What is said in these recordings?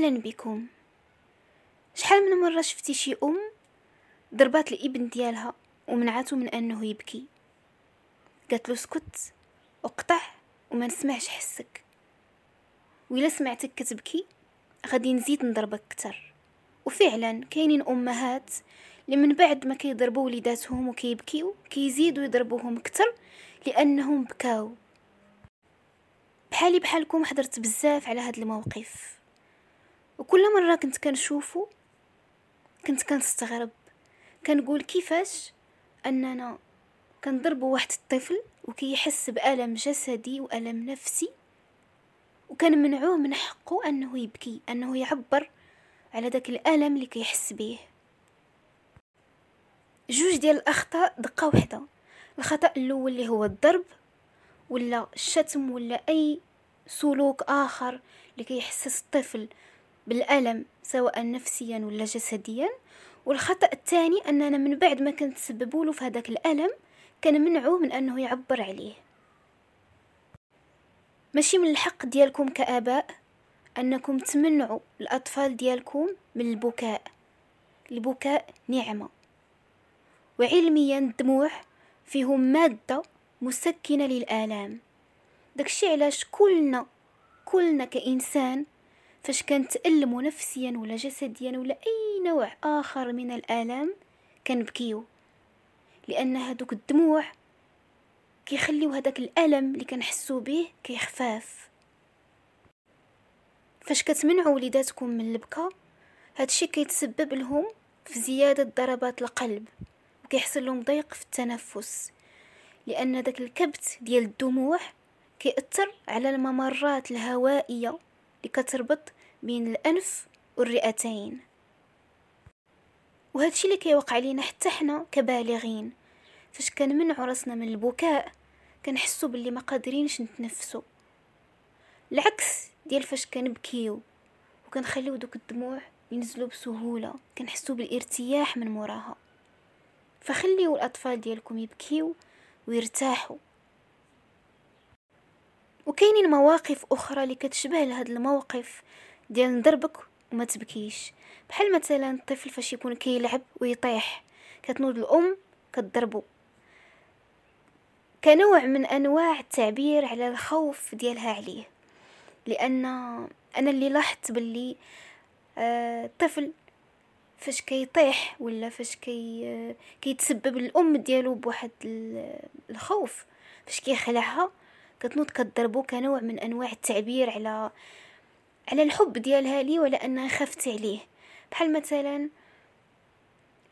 أهلا بكم. شحال من مرة شفتي شي أم ضربات الإبن ديالها ومنعته من أنه يبكي؟ قالت له اسكت وقطع وما نسمعش حسك. وإلا سمعتك كتبكي غادي نزيد نضربك كتر وفعلا كاينين أمهات اللي من بعد ما كيضربوا وليداتهم وكيبكيو كيزيدوا يضربوهم كتر لأنهم بكاو. بحالي بحالكم حضرت بزاف على هاد الموقف. وكل مرة كنت كنشوفو كنت كنستغرب. كنقول كيفاش؟ أننا كنضربوا واحد الطفل وكيحس بألم جسدي وألم نفسي وكنمنعوه من حقه أنه يبكي أنه يعبر على داك الألم اللي كيحس بيه. جوج ديال الأخطاء دقة وحدة. الخطأ الأول اللي هو الضرب ولا الشتم ولا أي سلوك آخر اللي كيحسس الطفل بالألم سواء نفسيا ولا جسديا. والخطأ الثاني أننا من بعد ما كنتسببوا له في هذاك الألم كنمنعوه من أنه يعبر عليه. ماشي من الحق ديالكم كآباء أنكم تمنعوا الأطفال ديالكم من البكاء. البكاء نعمة. وعلميا الدموع فيهم مادة مسكنة للآلام. داكشي علاش كلنا كلنا كإنسان فاش كنتألموا نفسيا ولا جسديا ولا أي نوع آخر من الآلام كنبكيو. لأن هادوك الدموع كيخليو هداك الألم اللي كنحسو به كيخفاف. فاش كتمنعوا وليداتكم من البكا هادشي كيتسبب لهم في زيادة ضربات القلب وكيحصل لهم ضيق في التنفس. لأن داك الكبت ديال الدموع كيأثر على الممرات الهوائية. اللي كتربط بين الأنف والرئتين. وهادشي اللي كيوقع لينا حتى حنا كبالغين. فاش كنمنعو راسنا من البكاء كنحسو باللي ما قادرينش نتنفسو. العكس ديال فاش كنبكيو وكنخليو دوك الدموع ينزلوا بسهولة كنحسو بالارتياح من موراها. فخليو الأطفال ديالكم يبكيو ويرتاحوا وكاينين مواقف أخرى اللي كتشبه لهاد الموقف ديال نضربك وما تبكيش. بحال مثلا الطفل فاش يكون كيلعب ويطيح كتنوض الأم كتضربو كنوع من أنواع التعبير على الخوف ديالها عليه. لأن أنا اللي لاحظت باللي الطفل آه، فاش كيطيح ولا فاش كي آه، كيتسبب الأم ديالو بواحد الخوف فاش كيخلعها كتنوض كضربو كنوع من أنواع التعبير على على الحب ديالها لي ولا أنها خفت عليه. بحال مثلا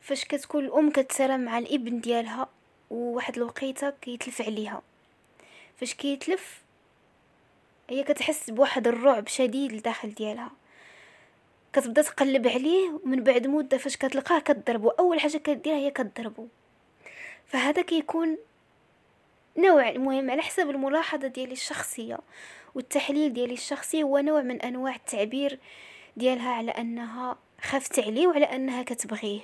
فاش كتكون الأم كتسرى مع الإبن ديالها وواحد الوقيتة كيتلف عليها. فاش كيتلف هي كتحس بواحد الرعب شديد لداخل ديالها. كتبدا تقلب عليه ومن بعد مدة فاش كتلقاه كضربو. أول حاجة كديرها هي كضربو. فهذا كيكون نوع المهم على حسب الملاحظة ديالي الشخصية والتحليل ديالي الشخصي هو نوع من أنواع التعبير ديالها على أنها خافت عليه وعلى أنها كتبغيه.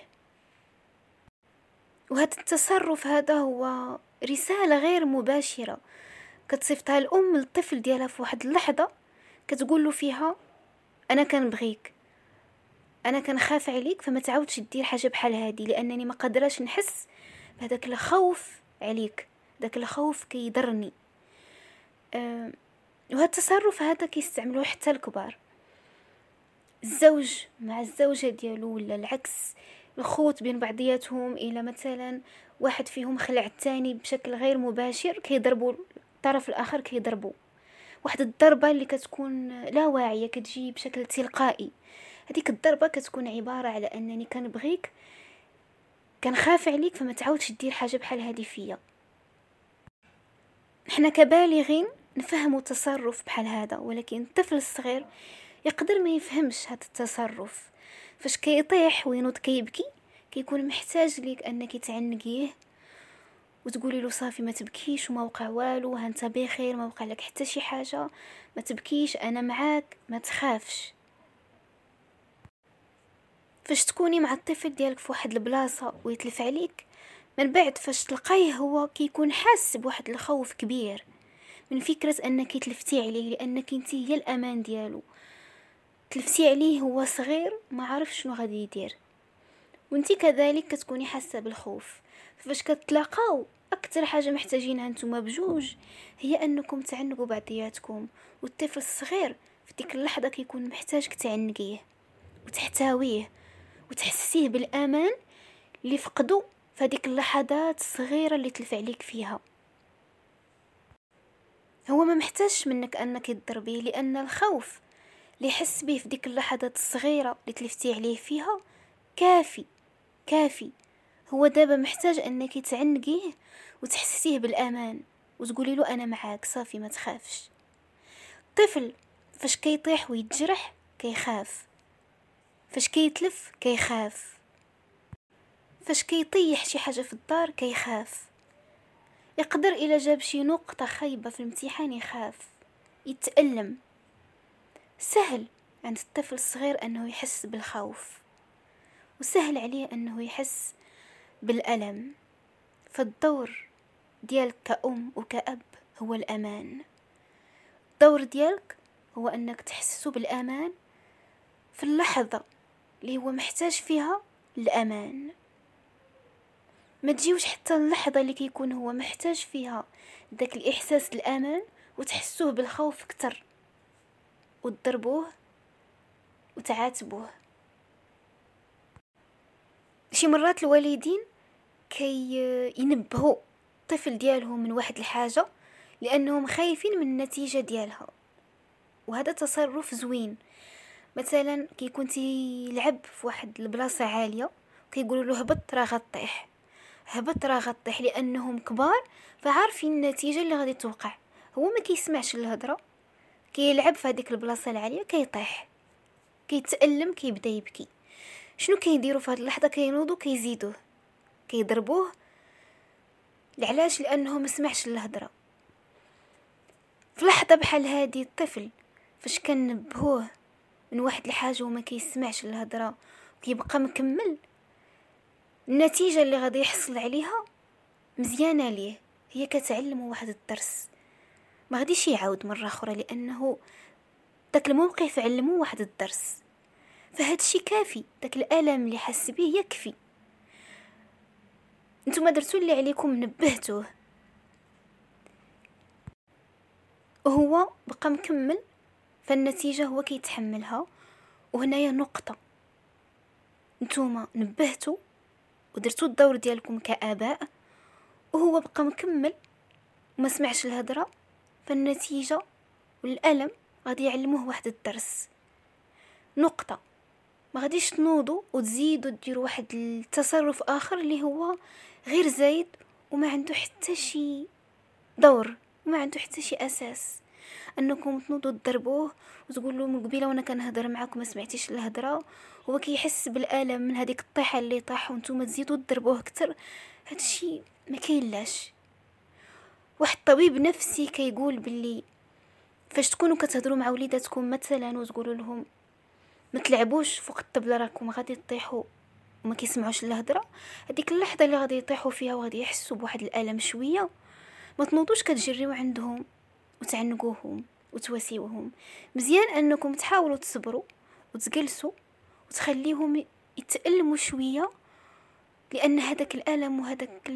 وهذا التصرف هذا هو رسالة غير مباشرة. كتصيفطها الأم للطفل ديالها في واحد اللحظة كتقول له فيها أنا كنبغيك أنا كنخاف عليك فما تعاودش دير حاجة بحال هادي لأنني ما قادراش نحس بهذاك الخوف عليك. داك الخوف كيضرني. أه وهذا التصرف هذا كيستعملوه حتى الكبار. الزوج مع الزوجة ديالو ولا العكس الخوت بين بعضياتهم إلى مثلا واحد فيهم خلع الثاني بشكل غير مباشر كيضربوا الطرف الآخر كيضربوا واحد الضربة اللي كتكون لا واعية كتجي بشكل تلقائي. هذيك الضربة كتكون عبارة على أنني كنبغيك كنخاف عليك فما تعاودش دير حاجة بحال هذه فيا. حنا كبالغين نفهموا تصرف بحال هذا ولكن الطفل الصغير يقدر ما يفهمش هذا التصرف. فاش كيطيح وينوض كيبكي كيكون محتاج ليك أنك تعنقيه وتقولي له صافي ما تبكيش وما وقع والو ها أنت بخير ما وقع لك حتى شي حاجة ما تبكيش أنا معاك ما تخافش. فاش تكوني مع الطفل ديالك في واحد البلاصة ويتلف عليك من بعد فاش تلقايه هو كيكون حاس بواحد الخوف كبير من فكرة أنك تلفتي عليه لأنك أنت هي الأمان ديالو. تلفتي عليه هو صغير ما عرف شنو غادي يدير. وانتي كذلك كتكوني حاسة بالخوف. فاش كتلاقاو أكثر حاجة محتاجينها نتوما بجوج هي أنكم تعنقوا بعضياتكم. والطفل الصغير في ديك اللحظة كيكون محتاجك تعنقيه وتحتويه وتحسيه بالأمان اللي فقدو في هذيك اللحظات الصغيرة اللي تلف عليك فيها. هو ما محتاجش منك أنك تضربيه لأن الخوف اللي يحس به في ديك اللحظات الصغيرة اللي تلفتي عليه فيها كافي كافي. هو دابا محتاج أنك تعنقيه وتحسسيه بالأمان وتقولي له أنا معاك صافي ما تخافش. طفل فاش كيطيح ويتجرح كيخاف فاش كيتلف كيخاف. فاش كيطيح شي حاجة في الدار كيخاف. يقدر إلى جاب شي نقطة خايبة في الامتحان يخاف. يتألم. سهل عند الطفل الصغير أنه يحس بالخوف. وسهل عليه أنه يحس بالألم. فالدور ديالك كأم وكأب هو الأمان. الدور ديالك هو أنك تحسسه بالأمان في اللحظة اللي هو محتاج فيها الأمان. ما تجيوش حتى اللحظة اللي كيكون هو محتاج فيها داك الإحساس الأمان وتحسوه بالخوف كتر وتضربوه وتعاتبوه. شي مرات الوالدين كي ينبهوا الطفل ديالهم من واحد الحاجة لأنهم خايفين من النتيجة ديالها. وهذا تصرف زوين. مثلا كيكون تيلعب في واحد البلاصة عالية كيقولوا له هبط راه غطيح. هبط راه غطيح لأنهم كبار فعارفين النتيجة اللي غادي توقع. هو ما كيسمعش الهضرة. كيلعب في هذيك البلاصة العالية كيطيح. كيتألم كيبدا يبكي. شنو كيديروا في هذه اللحظة؟ كينوضوا كيزيدوه. كيضربوه. لعلاش؟ لأنه ما سمعش الهضرة. في لحظة بحال هذه الطفل فاش كنبهوه من واحد الحاجة وما كيسمعش الهضرة وكيبقى مكمل النتيجة اللي غادي يحصل عليها مزيانة ليه. هي كتعلمه واحد الدرس. ما غاديش يعاود مرة أخرى لأنه داك الموقف علمو واحد الدرس. فهاد الشي كافي. داك الألم اللي حس به يكفي. نتوما درتو اللي عليكم نبهتوه. وهو بقى مكمل فالنتيجة هو كيتحملها. وهنايا نقطة. نتوما نبهتو. ودرتو الدور ديالكم كآباء وهو بقى مكمل وما سمعش الهضرة فالنتيجة والألم غادي يعلموه واحد الدرس. نقطة ما غاديش تنوضوا وتزيدوا ديروا واحد التصرف آخر اللي هو غير زايد وما عنده حتى شي دور وما عنده حتى شي أساس. أنكم تنوضوا تضربوه وتقولوا من قبيلة وأنا كنهضر معاكم ما سمعتيش الهضره هو كيحس بالألم من هذيك الطيحة اللي طاح وأنتم تزيدوا تضربوه أكثر هادشي ما كاينلاش. واحد طبيب نفسي كيقول باللي فاش تكونوا كتهضروا مع وليداتكم مثلا وتقولوا لهم ما تلعبوش فوق الطبلة راكم غادي تطيحوا وما كيسمعوش الهضرة هذيك اللحظة اللي غادي يطيحوا فيها وغادي يحسوا بواحد الألم شوية. ما تنوضوش كتجريو عندهم وتعنقوهم وتواسيوهم. مزيان أنكم تحاولوا تصبروا وتجلسوا وتخليهم يتألموا شوية لأن هذاك الالم وهذاك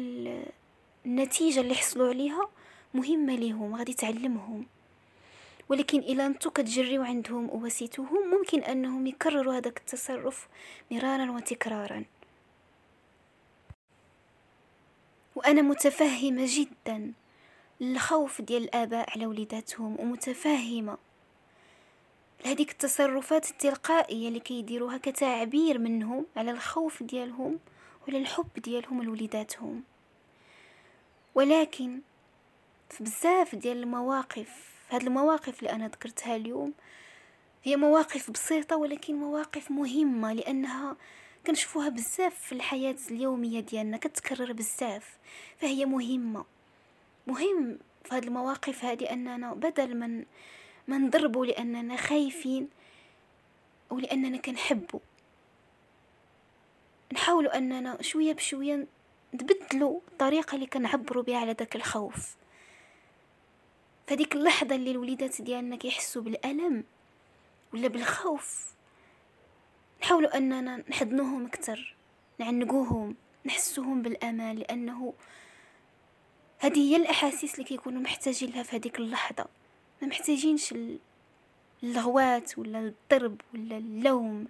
النتيجة اللي حصلوا عليها مهمة ليهم غادي تعلمهم. ولكن إلا أنتو كتجريو عندهم وواسيتوهم ممكن أنهم يكرروا هذاك التصرف مرارا وتكرارا. وأنا متفهمة جدا الخوف ديال الآباء على وليداتهم ومتفهمة لهذيك التصرفات التلقائية اللي كيديروها كتعبير منهم على الخوف ديالهم وعلى الحب ديالهم لوليداتهم ولكن في بزاف ديال المواقف هاد المواقف اللي أنا ذكرتها اليوم هي مواقف بسيطة ولكن مواقف مهمة لأنها كنشوفوها بزاف في الحياة اليومية ديالنا كتكرر بزاف. فهي مهمة. مهم في هاد المواقف هذه أننا بدل من ما نضربوا لأننا خايفين أو لأننا كنحبوا نحاولوا أننا شوية بشوية نبدلوا الطريقة اللي كنعبروا بها على داك الخوف. فديك اللحظة اللي الوليدات ديالنا كيحسوا بالألم ولا بالخوف نحاولوا أننا نحضنوهم أكثر نعنقوهم نحسوهم بالأمان لأنه هذه هي الأحاسيس اللي كيكونوا محتاجين لها في هذيك اللحظة. ما محتاجينش اللغوات ولا الضرب ولا اللوم.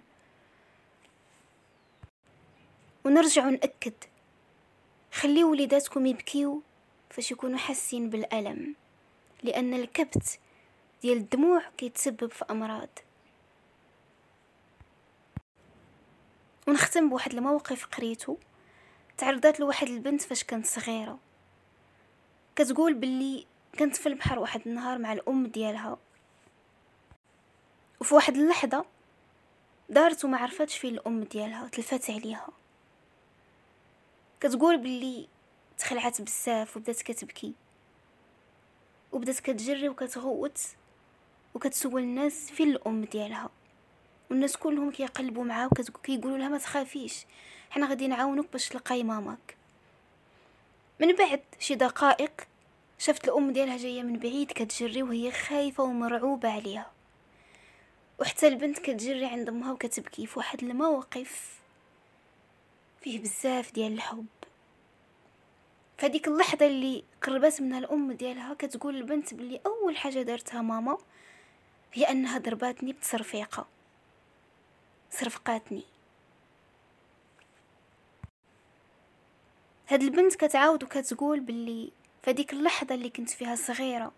ونرجع نأكد خليو وليداتكم يبكيو فاش يكونوا حاسين بالألم. لأن الكبت ديال الدموع كيتسبب في أمراض. ونختم بواحد الموقف قريتو. تعرضات لواحد البنت فاش كانت صغيرة. كتقول باللي كانت في البحر واحد النهار مع الأم ديالها. وفي واحد اللحظة دارت وما عرفتش فين الأم ديالها تلفات عليها. كتقول باللي تخلعت بزاف وبدات كتبكي. وبدات كتجري وكتغوت وكتسول الناس فين الأم ديالها. والناس كلهم كيقلبوا معاها وكيقولوا لها ما تخافيش حنا غادي نعاونوك باش تلقاي ماماك. من بعد شي دقائق شفت الأم ديالها جاية من بعيد كتجري وهي خايفة ومرعوبة عليها. وحتى البنت كتجري عند أمها وكتبكي في واحد الموقف فيه بزاف ديال الحب. فهاديك اللحظة اللي قربت منها الأم ديالها كتقول البنت بلي أول حاجة دارتها ماما هي أنها ضرباتني بتصرفيقة. صرفقاتني. هاد البنت كتعاود وكتقول باللي فديك اللحظة اللي كنت فيها صغيرة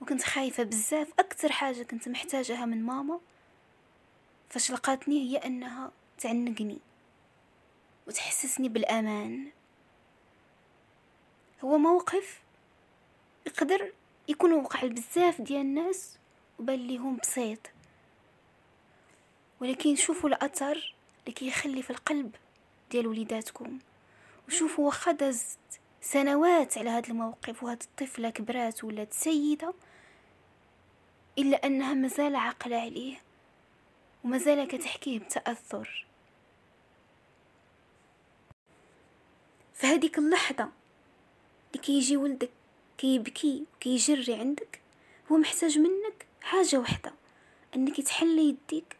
وكنت خايفة بزاف أكتر حاجة كنت محتاجها من ماما فاش لقاتني هي أنها تعنقني وتحسسني بالأمان. هو موقف يقدر يكون وقع لبزاف ديال الناس وبان ليهم بسيط ولكن شوفوا الأثر اللي كيخلي في القلب ديال وليداتكم وشوفوا واخا دازت سنوات على هذا الموقف وهاد الطفلة كبرات ولات سيدة إلا أنها مازال عاقلة عليه ومازال كتحكيه بتأثر. فهديك اللحظة اللي كيجي ولدك كيبكي كيجري عندك هو محتاج منك حاجة وحدة أنك تحلي يديك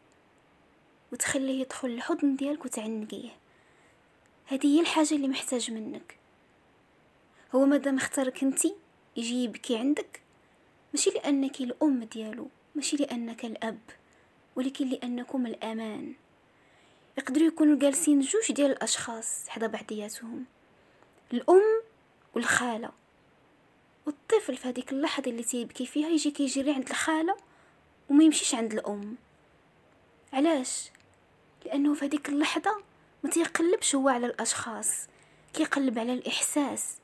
وتخليه يدخل الحضن ديالك وتعنقيه. هذه هي الحاجة اللي محتاج منك. هو مادام اختارك انتي يجي يبكي عندك. ماشي لأنك الأم ديالو ماشي لأنك الأب ولكن لأنكم الأمان. يقدروا يكونوا جالسين جوج ديال الأشخاص حدا بعضياتهم. الأم والخالة. والطفل في هذيك اللحظة اللي تيبكي فيها يجي كيجري عند الخالة وما يمشيش عند الأم. علاش؟ لأنه في هذيك اللحظة ما تيقلبش هو على الأشخاص كيقلب على الإحساس.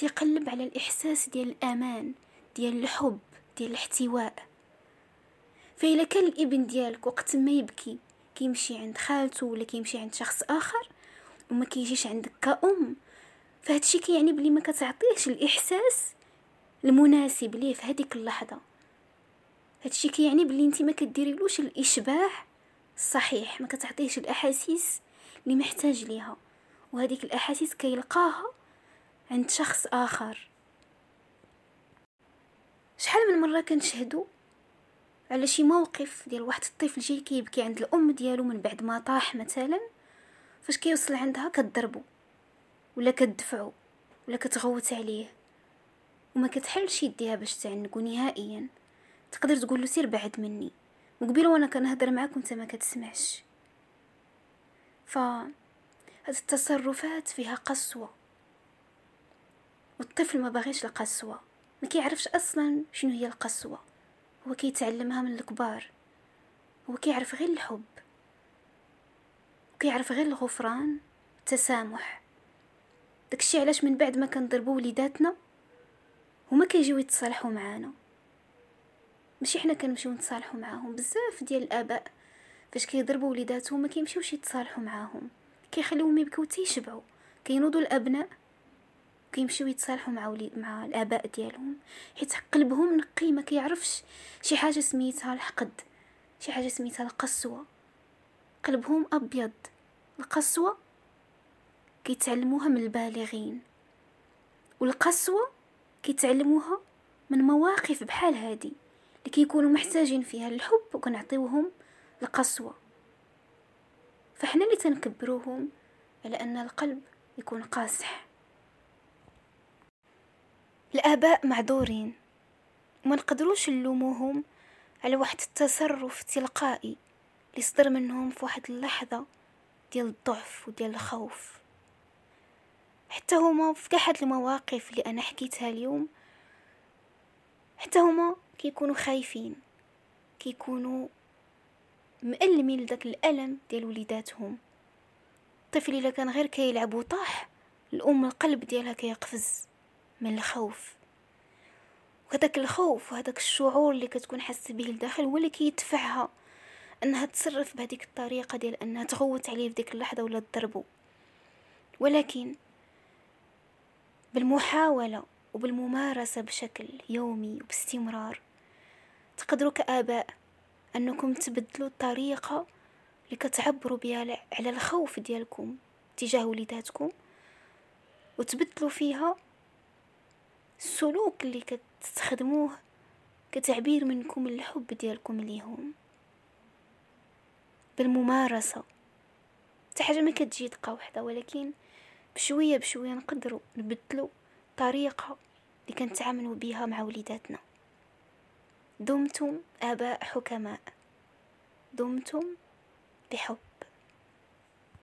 تيقلب على الإحساس ديال الأمان ديال الحب ديال الاحتواء. فإلا كان الإبن ديالك وقت ما يبكي كيمشي عند خالته ولا كيمشي عند شخص آخر وما كيجيش عندك كأم فهادشي كيعني بلي ما كتعطيهش الإحساس المناسب ليه في هذيك اللحظة. هادشي كيعني بلي انت ما كديريلوش الإشباع الصحيح ما كتعطيهش الأحاسيس اللي محتاج ليها. وهذيك الأحاسيس كيلقاها عند شخص آخر. شحال من مرة كنشهدو على شي موقف ديال واحد الطفل جاي كيبكي عند الأم ديالو من بعد ما طاح مثلا فاش كيوصل عندها كضربو ولا كتدفعو ولا كتغوت عليه وما كتحلش يديها باش تعنقو نهائيا تقدر تقول له سير بعد مني. وقبيله وأنا كنهضر معاك وانت ما كتسمعش. ف هاد التصرفات فيها قسوة. والطفل ما باغيش القسوه ما كيعرفش أصلا شنو هي القسوه هو كيتعلمها من الكبار. هو كيعرف غير الحب. كيعرف غير الغفران التسامح. داكشي علاش من بعد ما كنضربو وليداتنا هما كيجيو يتصالحوا معانا. ماشي حنا كنمشيو نتصالحوا معاهم. بزاف ديال الآباء فاش كيضربوا وليداتهم ما كيمشيوش يتصالحوا معاهم. كيخليوهم يبكيو تيشبعوا كينوضوا الأبناء. كيمشيو يتصالحوا مع ولي مع الآباء ديالهم. حيت قلبهم نقي ما كيعرفش شي حاجة سميتها الحقد شي حاجة سميتها القسوة. قلبهم أبيض. القسوة كيتعلموها من البالغين والقسوة كيتعلموها من مواقف بحال هادي لكي يكونوا محتاجين فيها الحب وكنعطيوهم القسوة. فاحنا اللي تنكبروهم على أن القلب يكون قاسح الآباء معذورين. وما نقدروش نلوموهم على واحد التصرف تلقائي اللي صدر منهم في واحد اللحظة ديال الضعف وديال الخوف. حتى هما في كاع المواقف اللي أنا حكيتها اليوم حتى هما كيكونوا خايفين كيكونوا مألمين لذاك الألم ديال وليداتهم. الطفل إلا كان غير كيلعب وطاح الأم القلب ديالها كيقفز. من الخوف. وهداك الخوف وهداك الشعور اللي كتكون حاسه به لداخل هو اللي كيدفعها إنها تصرف بهذيك الطريقة ديال إنها تغوت عليه في ديك اللحظة ولا تضربه ولكن بالمحاولة وبالممارسة بشكل يومي وباستمرار تقدروا كآباء أنكم تبدلوا الطريقة اللي كتعبروا بها على الخوف ديالكم تجاه وليداتكم وتبدلوا فيها السلوك اللي كتستخدموه كتعبير منكم الحب ديالكم ليهم بالممارسة. حتى حاجة ما كتجي دقة وحدة ولكن بشوية بشوية نقدروا نبدلوا طريقة اللي كنتعاملوا بها مع وليداتنا. دمتم آباء حكماء. دمتم بحب.